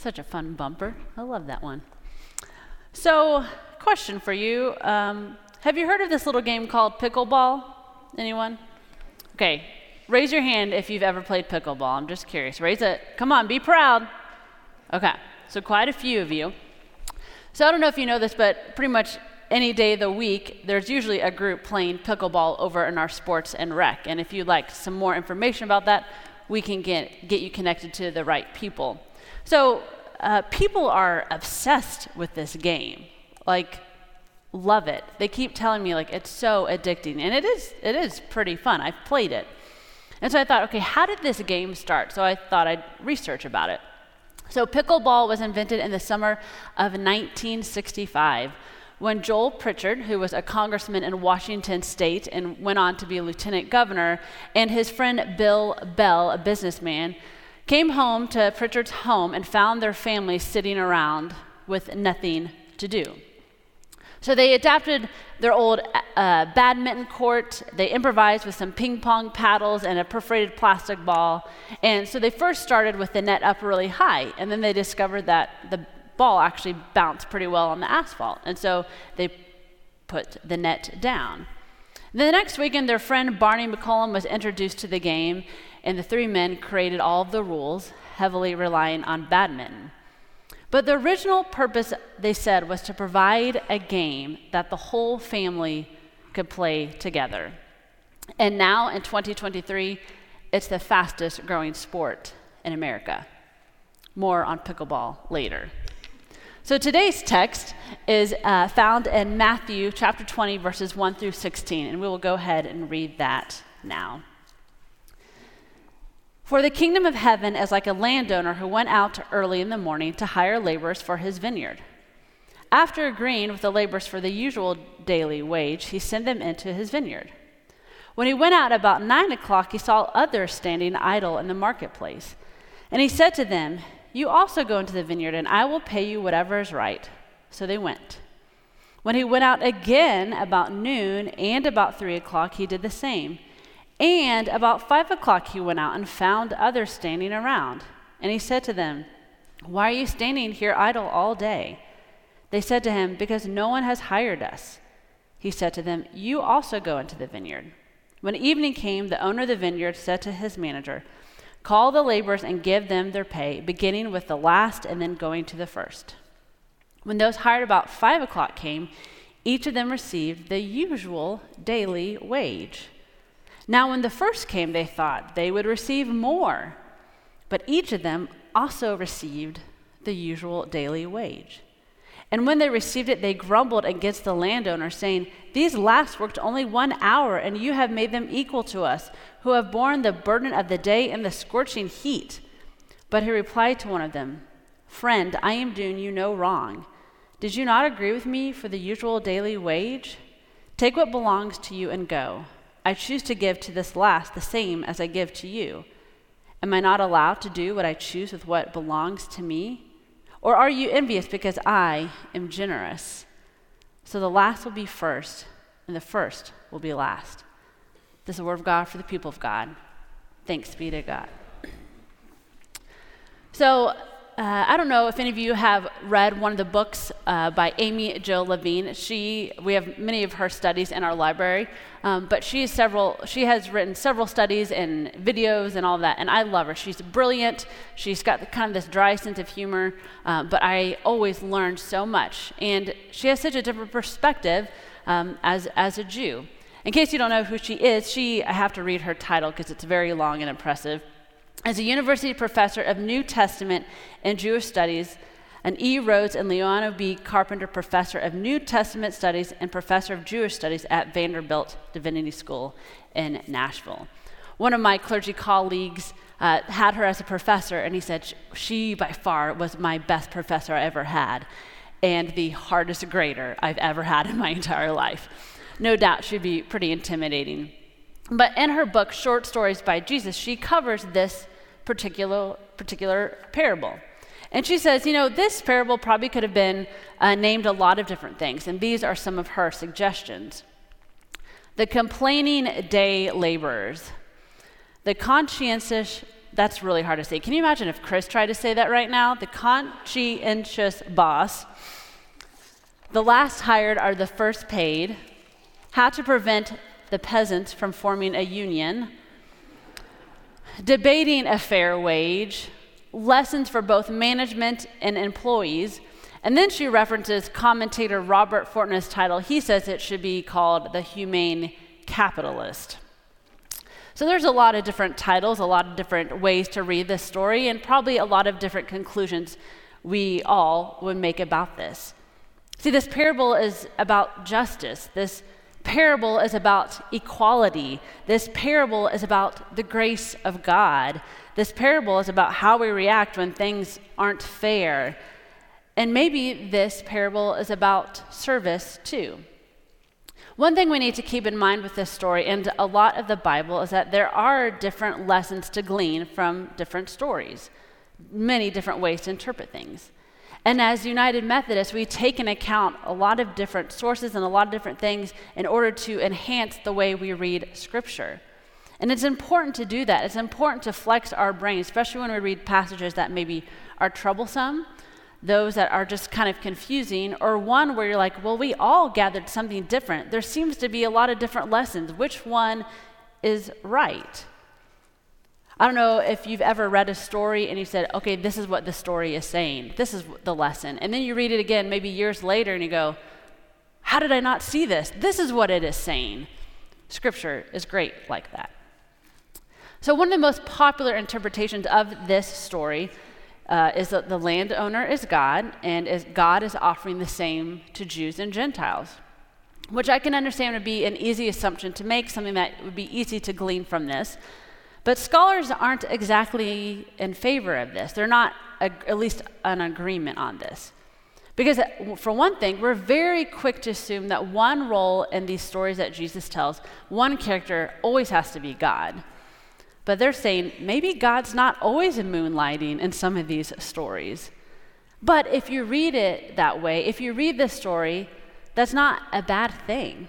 Such a fun bumper. I love that one. So, question for you um, Have you heard of this little game called pickleball? Anyone? Okay, raise your hand if you've ever played pickleball. I'm just curious. Raise it. Come on, be proud. Okay, so quite a few of you. So, I don't know if you know this, but pretty much any day of the week, there's usually a group playing pickleball over in our sports and rec. And if you'd like some more information about that, we can get, get you connected to the right people. So, uh, people are obsessed with this game. Like, love it. They keep telling me, like, it's so addicting. And it is, it is pretty fun. I've played it. And so I thought, okay, how did this game start? So I thought I'd research about it. So, pickleball was invented in the summer of 1965 when Joel Pritchard, who was a congressman in Washington state and went on to be a lieutenant governor, and his friend Bill Bell, a businessman, came home to Pritchard's home and found their family sitting around with nothing to do. So they adapted their old uh, badminton court. They improvised with some ping pong paddles and a perforated plastic ball. And so they first started with the net up really high, and then they discovered that the ball actually bounced pretty well on the asphalt. And so they put the net down. The next weekend, their friend Barney McCollum was introduced to the game, and the three men created all of the rules, heavily relying on badminton. But the original purpose, they said, was to provide a game that the whole family could play together. And now in 2023, it's the fastest growing sport in America. More on pickleball later. So today's text is uh, found in Matthew chapter 20, verses 1 through 16, and we will go ahead and read that now. For the kingdom of heaven is like a landowner who went out early in the morning to hire laborers for his vineyard. After agreeing with the laborers for the usual daily wage, he sent them into his vineyard. When he went out about nine o'clock, he saw others standing idle in the marketplace. And he said to them, you also go into the vineyard, and I will pay you whatever is right. So they went. When he went out again about noon and about three o'clock, he did the same. And about five o'clock, he went out and found others standing around. And he said to them, Why are you standing here idle all day? They said to him, Because no one has hired us. He said to them, You also go into the vineyard. When evening came, the owner of the vineyard said to his manager, Call the laborers and give them their pay, beginning with the last and then going to the first. When those hired about five o'clock came, each of them received the usual daily wage. Now, when the first came, they thought they would receive more, but each of them also received the usual daily wage. And when they received it, they grumbled against the landowner, saying, These last worked only one hour, and you have made them equal to us, who have borne the burden of the day and the scorching heat. But he replied to one of them, Friend, I am doing you no wrong. Did you not agree with me for the usual daily wage? Take what belongs to you and go. I choose to give to this last the same as I give to you. Am I not allowed to do what I choose with what belongs to me? Or are you envious because I am generous? So the last will be first, and the first will be last. This is the word of God for the people of God. Thanks be to God. So, uh, I don't know if any of you have read one of the books uh, by Amy Jill Levine. She, we have many of her studies in our library, um, but she has several. She has written several studies and videos and all that, and I love her. She's brilliant. She's got the, kind of this dry sense of humor, uh, but I always learn so much, and she has such a different perspective um, as as a Jew. In case you don't know who she is, she I have to read her title because it's very long and impressive. As a university professor of New Testament and Jewish Studies, an E. Rhodes and Leona B. Carpenter Professor of New Testament Studies and Professor of Jewish Studies at Vanderbilt Divinity School in Nashville. One of my clergy colleagues uh, had her as a professor, and he said she, by far, was my best professor I ever had, and the hardest grader I've ever had in my entire life. No doubt she'd be pretty intimidating. But in her book, Short Stories by Jesus, she covers this particular, particular parable. And she says, you know, this parable probably could have been uh, named a lot of different things, and these are some of her suggestions the complaining day laborers, the conscientious that's really hard to say. Can you imagine if Chris tried to say that right now? The conscientious boss. The last hired are the first paid. How to prevent the peasants from forming a union. Debating a fair wage. Lessons for both management and employees. And then she references commentator Robert Fortner's title. He says it should be called The Humane Capitalist. So there's a lot of different titles, a lot of different ways to read this story, and probably a lot of different conclusions we all would make about this. See, this parable is about justice. This parable is about equality. This parable is about the grace of God. This parable is about how we react when things aren't fair. And maybe this parable is about service too. One thing we need to keep in mind with this story and a lot of the Bible is that there are different lessons to glean from different stories, many different ways to interpret things. And as United Methodists, we take into account a lot of different sources and a lot of different things in order to enhance the way we read Scripture. And it's important to do that. It's important to flex our brain, especially when we read passages that maybe are troublesome those that are just kind of confusing, or one where you're like, well, we all gathered something different. There seems to be a lot of different lessons. Which one is right? I don't know if you've ever read a story and you said, okay, this is what the story is saying. This is the lesson. And then you read it again, maybe years later, and you go, how did I not see this? This is what it is saying. Scripture is great like that. So, one of the most popular interpretations of this story uh, is that the landowner is God, and is, God is offering the same to Jews and Gentiles, which I can understand would be an easy assumption to make, something that would be easy to glean from this. But scholars aren't exactly in favor of this. They're not a, at least an agreement on this. Because, for one thing, we're very quick to assume that one role in these stories that Jesus tells, one character always has to be God. But they're saying maybe God's not always moonlighting in some of these stories. But if you read it that way, if you read this story, that's not a bad thing.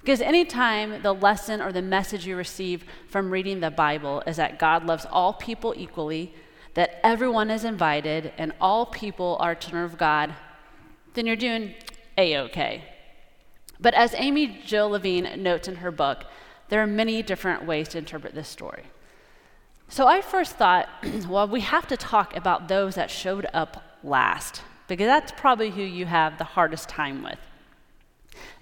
Because anytime the lesson or the message you receive from reading the Bible is that God loves all people equally, that everyone is invited, and all people are children of God, then you're doing a okay. But as Amy Jill Levine notes in her book, there are many different ways to interpret this story. So I first thought, well, we have to talk about those that showed up last, because that's probably who you have the hardest time with.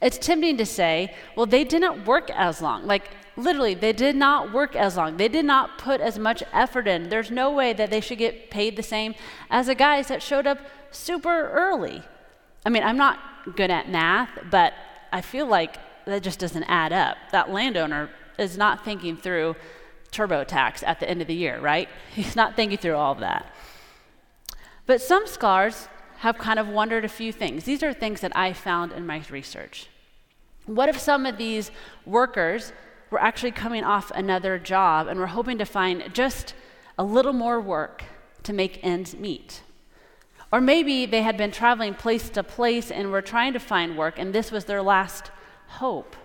It's tempting to say, well, they didn't work as long. Like, literally, they did not work as long. They did not put as much effort in. There's no way that they should get paid the same as the guys that showed up super early. I mean, I'm not good at math, but I feel like that just doesn't add up. That landowner is not thinking through TurboTax at the end of the year, right? He's not thinking through all of that. But some scholars have kind of wondered a few things. These are things that I found in my research. What if some of these workers were actually coming off another job and were hoping to find just a little more work to make ends meet? Or maybe they had been traveling place to place and were trying to find work, and this was their last hope.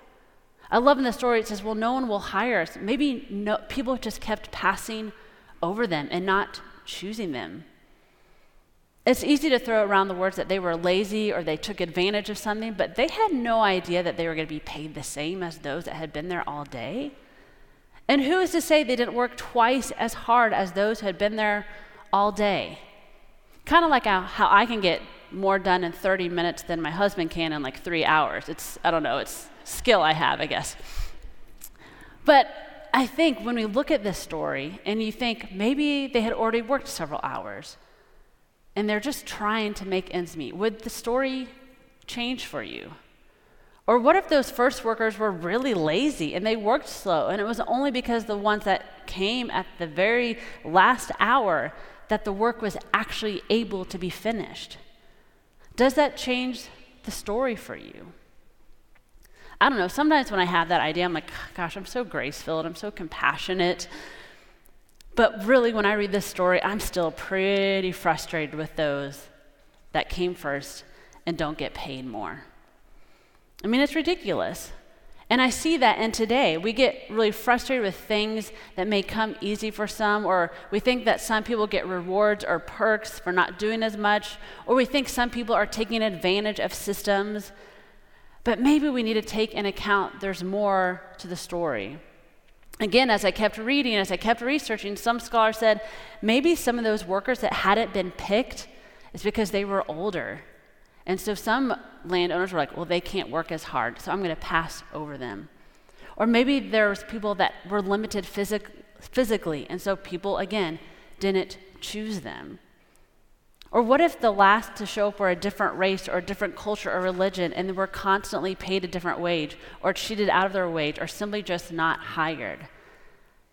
I love in the story, it says, well, no one will hire us. Maybe no, people just kept passing over them and not choosing them. It's easy to throw around the words that they were lazy or they took advantage of something, but they had no idea that they were going to be paid the same as those that had been there all day. And who is to say they didn't work twice as hard as those who had been there all day? Kind of like how, I can get more done in 30 minutes than my husband can in like three hours. It's, I don't know, it's skill I have, I guess. But I think when we look at this story and you think maybe they had already worked several hours and they're just trying to make ends meet, would the story change for you? Or what if those first workers were really lazy and they worked slow and it was only because the ones that came at the very last hour that the work was actually able to be finished? Does that change the story for you? I don't know, sometimes when I have that idea, I'm like, gosh, I'm so grace filled, I'm so compassionate. But really, when I read this story, I'm still pretty frustrated with those that came first and don't get paid more. I mean, it's ridiculous. And I see that in today. We get really frustrated with things that may come easy for some, or we think that some people get rewards or perks for not doing as much, or we think some people are taking advantage of systems. But maybe we need to take in account there's more to the story. Again, as I kept reading, as I kept researching, some scholars said maybe some of those workers that hadn't been picked is because they were older and so some landowners were like, well, they can't work as hard, so I'm going to pass over them. Or maybe there's people that were limited physic- physically, and so people, again, didn't choose them. Or what if the last to show up were a different race or a different culture or religion and they were constantly paid a different wage or cheated out of their wage or simply just not hired?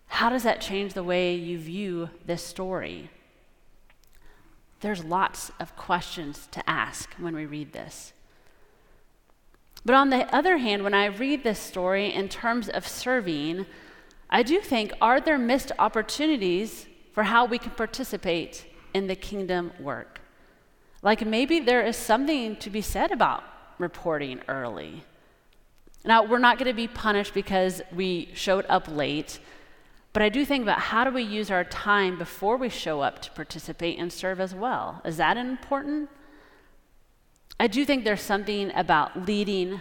How does that change the way you view this story? there's lots of questions to ask when we read this. But on the other hand, when I read this story in terms of serving, I do think are there missed opportunities for how we can participate in the kingdom work? Like maybe there is something to be said about reporting early. Now, we're not going to be punished because we showed up late. But I do think about how do we use our time before we show up to participate and serve as well? Is that important? I do think there's something about leading,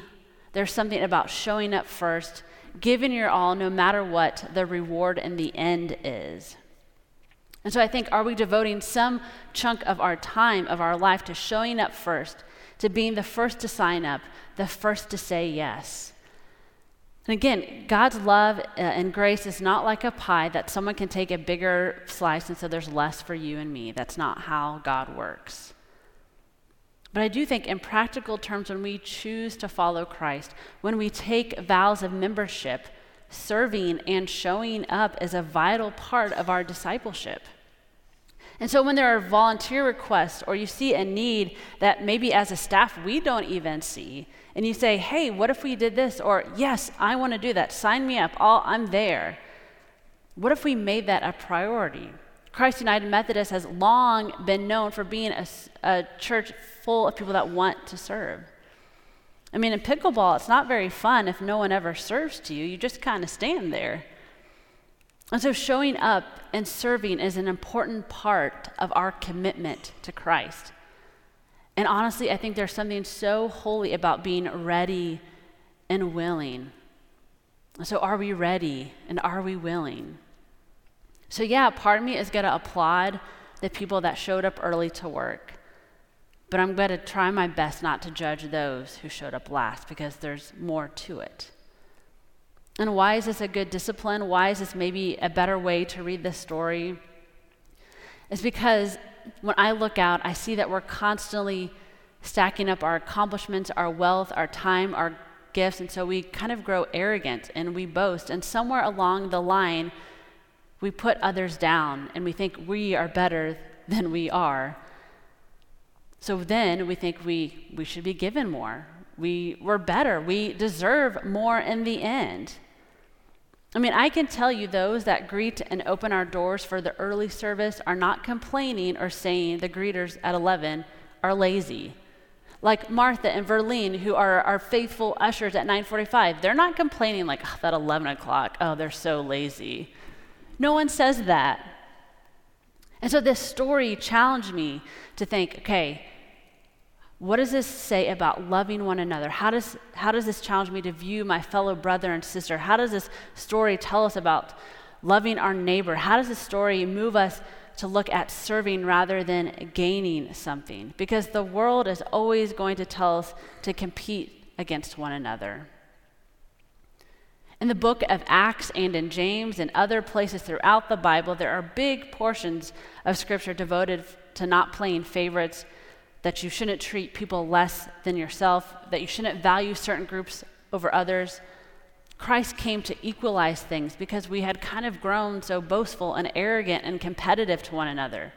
there's something about showing up first, giving your all no matter what the reward in the end is. And so I think, are we devoting some chunk of our time, of our life, to showing up first, to being the first to sign up, the first to say yes? And again, God's love uh, and grace is not like a pie that someone can take a bigger slice and so there's less for you and me. That's not how God works. But I do think, in practical terms, when we choose to follow Christ, when we take vows of membership, serving and showing up is a vital part of our discipleship. And so, when there are volunteer requests or you see a need that maybe as a staff we don't even see, and you say, hey, what if we did this? Or, yes, I want to do that. Sign me up. I'll, I'm there. What if we made that a priority? Christ United Methodist has long been known for being a, a church full of people that want to serve. I mean, in pickleball, it's not very fun if no one ever serves to you. You just kind of stand there. And so, showing up and serving is an important part of our commitment to Christ. And honestly, I think there's something so holy about being ready and willing. So, are we ready and are we willing? So, yeah, part of me is going to applaud the people that showed up early to work. But I'm going to try my best not to judge those who showed up last because there's more to it. And why is this a good discipline? Why is this maybe a better way to read this story? It's because when I look out, I see that we're constantly stacking up our accomplishments, our wealth, our time, our gifts, and so we kind of grow arrogant and we boast. And somewhere along the line, we put others down and we think we are better than we are. So then we think we, we should be given more. We, we're better. We deserve more in the end. I mean, I can tell you those that greet and open our doors for the early service are not complaining or saying the greeters at 11 are lazy. Like Martha and Verlene, who are our faithful ushers at 9:45, they're not complaining like oh, that 11 o'clock. Oh, they're so lazy. No one says that. And so this story challenged me to think, okay, what does this say about loving one another? How does, how does this challenge me to view my fellow brother and sister? How does this story tell us about loving our neighbor? How does this story move us to look at serving rather than gaining something? Because the world is always going to tell us to compete against one another. In the book of Acts and in James and other places throughout the Bible, there are big portions of Scripture devoted to not playing favorites that you shouldn't treat people less than yourself, that you shouldn't value certain groups over others. Christ came to equalize things because we had kind of grown so boastful and arrogant and competitive to one another.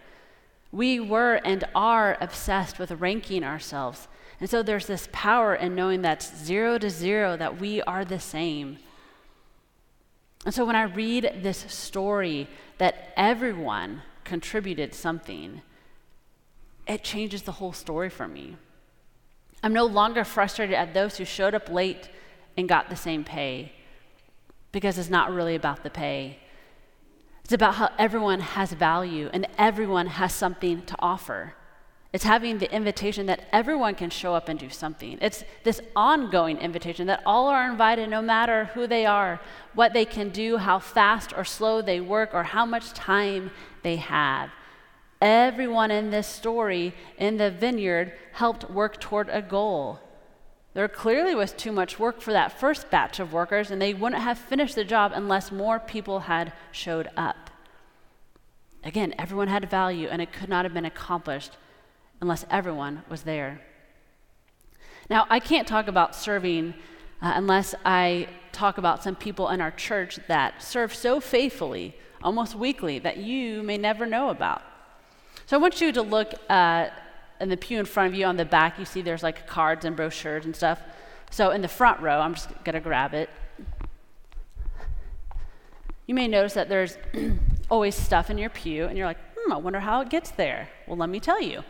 We were and are obsessed with ranking ourselves. And so there's this power in knowing that's zero to zero, that we are the same. And so when I read this story that everyone contributed something, it changes the whole story for me. I'm no longer frustrated at those who showed up late and got the same pay because it's not really about the pay. It's about how everyone has value and everyone has something to offer. It's having the invitation that everyone can show up and do something. It's this ongoing invitation that all are invited, no matter who they are, what they can do, how fast or slow they work, or how much time they have. Everyone in this story in the vineyard helped work toward a goal. There clearly was too much work for that first batch of workers, and they wouldn't have finished the job unless more people had showed up. Again, everyone had value, and it could not have been accomplished unless everyone was there. Now, I can't talk about serving uh, unless I talk about some people in our church that serve so faithfully, almost weekly, that you may never know about. So I want you to look uh, in the pew in front of you on the back. You see there's like cards and brochures and stuff. So in the front row, I'm just going to grab it. You may notice that there's always stuff in your pew, and you're like, hmm, I wonder how it gets there. Well, let me tell you.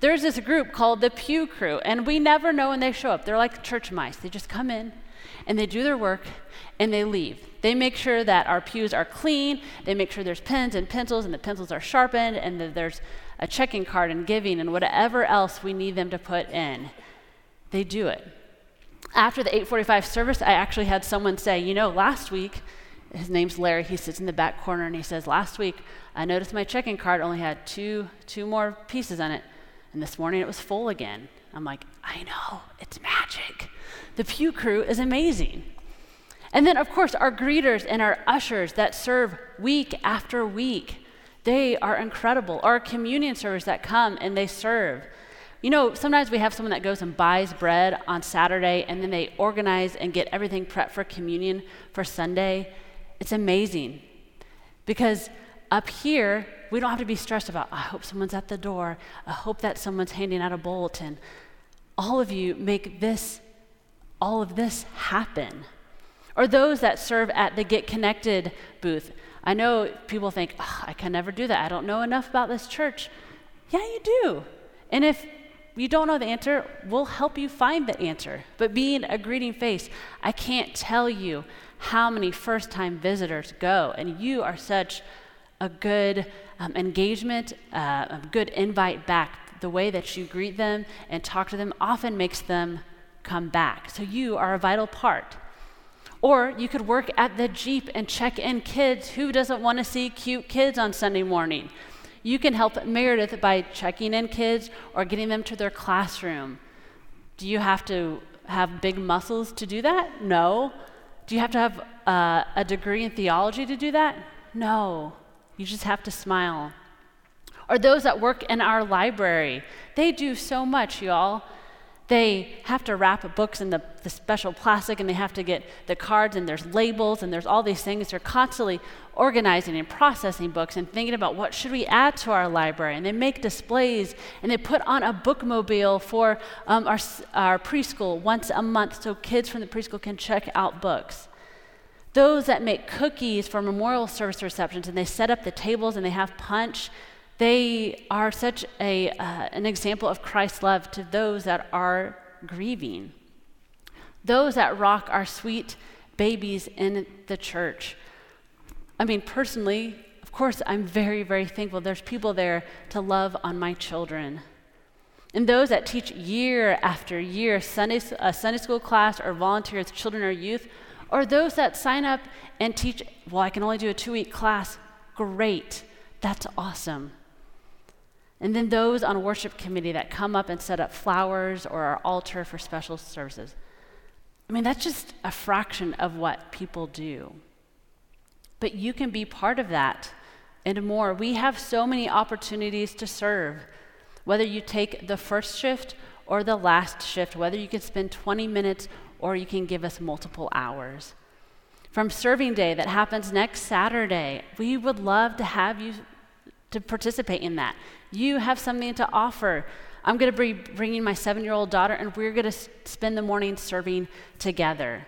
There's this group called the Pew Crew, and we never know when they show up. They're like church mice. They just come in and they do their work and they leave. They make sure that our pews are clean, they make sure there's pens and pencils and the pencils are sharpened, and that there's a checking card and giving and whatever else we need them to put in. They do it. After the 845 service, I actually had someone say, you know, last week, his name's Larry, he sits in the back corner and he says, last week I noticed my checking card only had two, two more pieces on it. And this morning it was full again. I'm like, I know, it's magic. The Pew Crew is amazing. And then, of course, our greeters and our ushers that serve week after week, they are incredible. Our communion servers that come and they serve. You know, sometimes we have someone that goes and buys bread on Saturday and then they organize and get everything prepped for communion for Sunday. It's amazing because up here, we don't have to be stressed about, I hope someone's at the door. I hope that someone's handing out a bulletin. All of you make this, all of this happen. Or those that serve at the Get Connected booth. I know people think, oh, I can never do that. I don't know enough about this church. Yeah, you do. And if you don't know the answer, we'll help you find the answer. But being a greeting face, I can't tell you how many first time visitors go. And you are such a good um, engagement, uh, a good invite back. The way that you greet them and talk to them often makes them come back. So you are a vital part. Or you could work at the Jeep and check in kids. Who doesn't want to see cute kids on Sunday morning? You can help Meredith by checking in kids or getting them to their classroom. Do you have to have big muscles to do that? No. Do you have to have uh, a degree in theology to do that? No. You just have to smile. Or those that work in our library, they do so much, y'all. They have to wrap books in the, the special plastic and they have to get the cards and there's labels and there's all these things. They're constantly organizing and processing books and thinking about what should we add to our library. And they make displays and they put on a bookmobile for um, our, our preschool once a month so kids from the preschool can check out books. Those that make cookies for memorial service receptions and they set up the tables and they have punch, they are such a, uh, an example of Christ's love to those that are grieving. Those that rock our sweet babies in the church. I mean, personally, of course, I'm very, very thankful there's people there to love on my children. And those that teach year after year, Sunday, a Sunday school class or volunteer with children or youth, or those that sign up and teach, well, I can only do a two week class. Great. That's awesome. And then those on worship committee that come up and set up flowers or our altar for special services. I mean, that's just a fraction of what people do. But you can be part of that and more. We have so many opportunities to serve. Whether you take the first shift or the last shift, whether you can spend 20 minutes or you can give us multiple hours. From Serving Day that happens next Saturday, we would love to have you to participate in that. You have something to offer. I'm going to be bringing my seven year old daughter, and we're going to spend the morning serving together.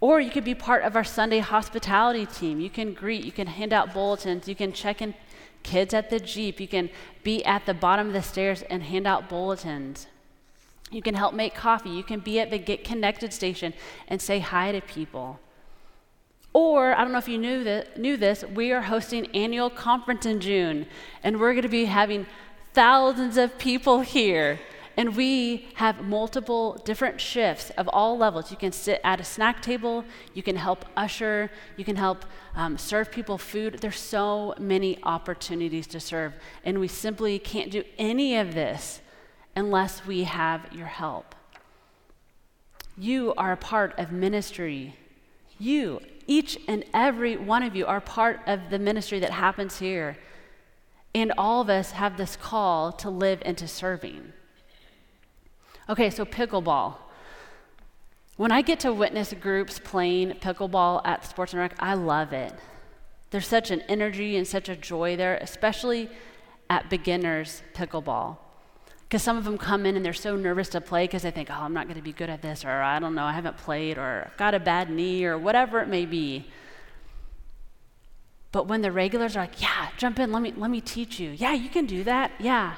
Or you could be part of our Sunday hospitality team. You can greet, you can hand out bulletins, you can check in kids at the Jeep, you can be at the bottom of the stairs and hand out bulletins. You can help make coffee. You can be at the Get Connected station and say hi to people. Or, I don't know if you knew, that, knew this, we are hosting annual conference in June, and we're going to be having thousands of people here. And we have multiple different shifts of all levels. You can sit at a snack table, you can help usher, you can help um, serve people food. There's so many opportunities to serve, and we simply can't do any of this unless we have your help. You are a part of ministry. You, each and every one of you, are part of the ministry that happens here. And all of us have this call to live into serving. Okay, so pickleball. When I get to witness groups playing pickleball at Sports and Rec, I love it. There's such an energy and such a joy there, especially at beginners pickleball. Because some of them come in and they're so nervous to play because they think, oh, I'm not going to be good at this, or I don't know, I haven't played, or I've got a bad knee, or whatever it may be. But when the regulars are like, yeah, jump in, let me, let me teach you. Yeah, you can do that. Yeah,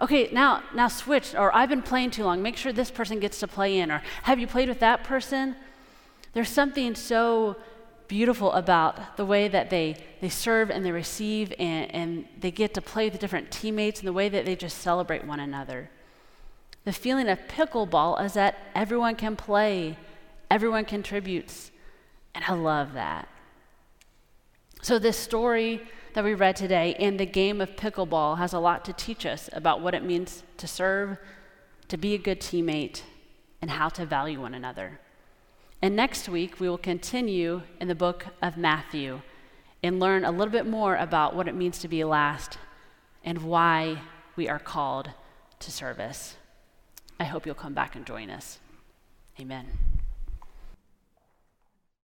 okay, now, now switch, or I've been playing too long. Make sure this person gets to play in, or have you played with that person? There's something so beautiful about the way that they, they serve and they receive and, and they get to play with different teammates and the way that they just celebrate one another. The feeling of pickleball is that everyone can play, everyone contributes, and I love that. So, this story that we read today in the game of pickleball has a lot to teach us about what it means to serve, to be a good teammate, and how to value one another. And next week, we will continue in the book of Matthew and learn a little bit more about what it means to be last and why we are called to service. I hope you'll come back and join us. Amen.